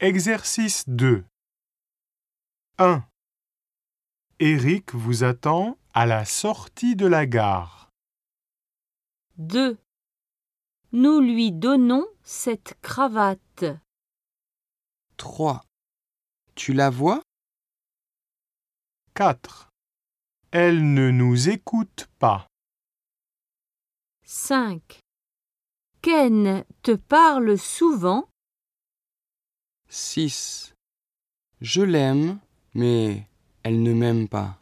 Exercice 2 1. Eric vous attend à la sortie de la gare. 2. Nous lui donnons cette cravate. 3. Tu la vois? 4. Elle ne nous écoute pas. 5. Ken te parle souvent. 6. Je l'aime, mais elle ne m'aime pas.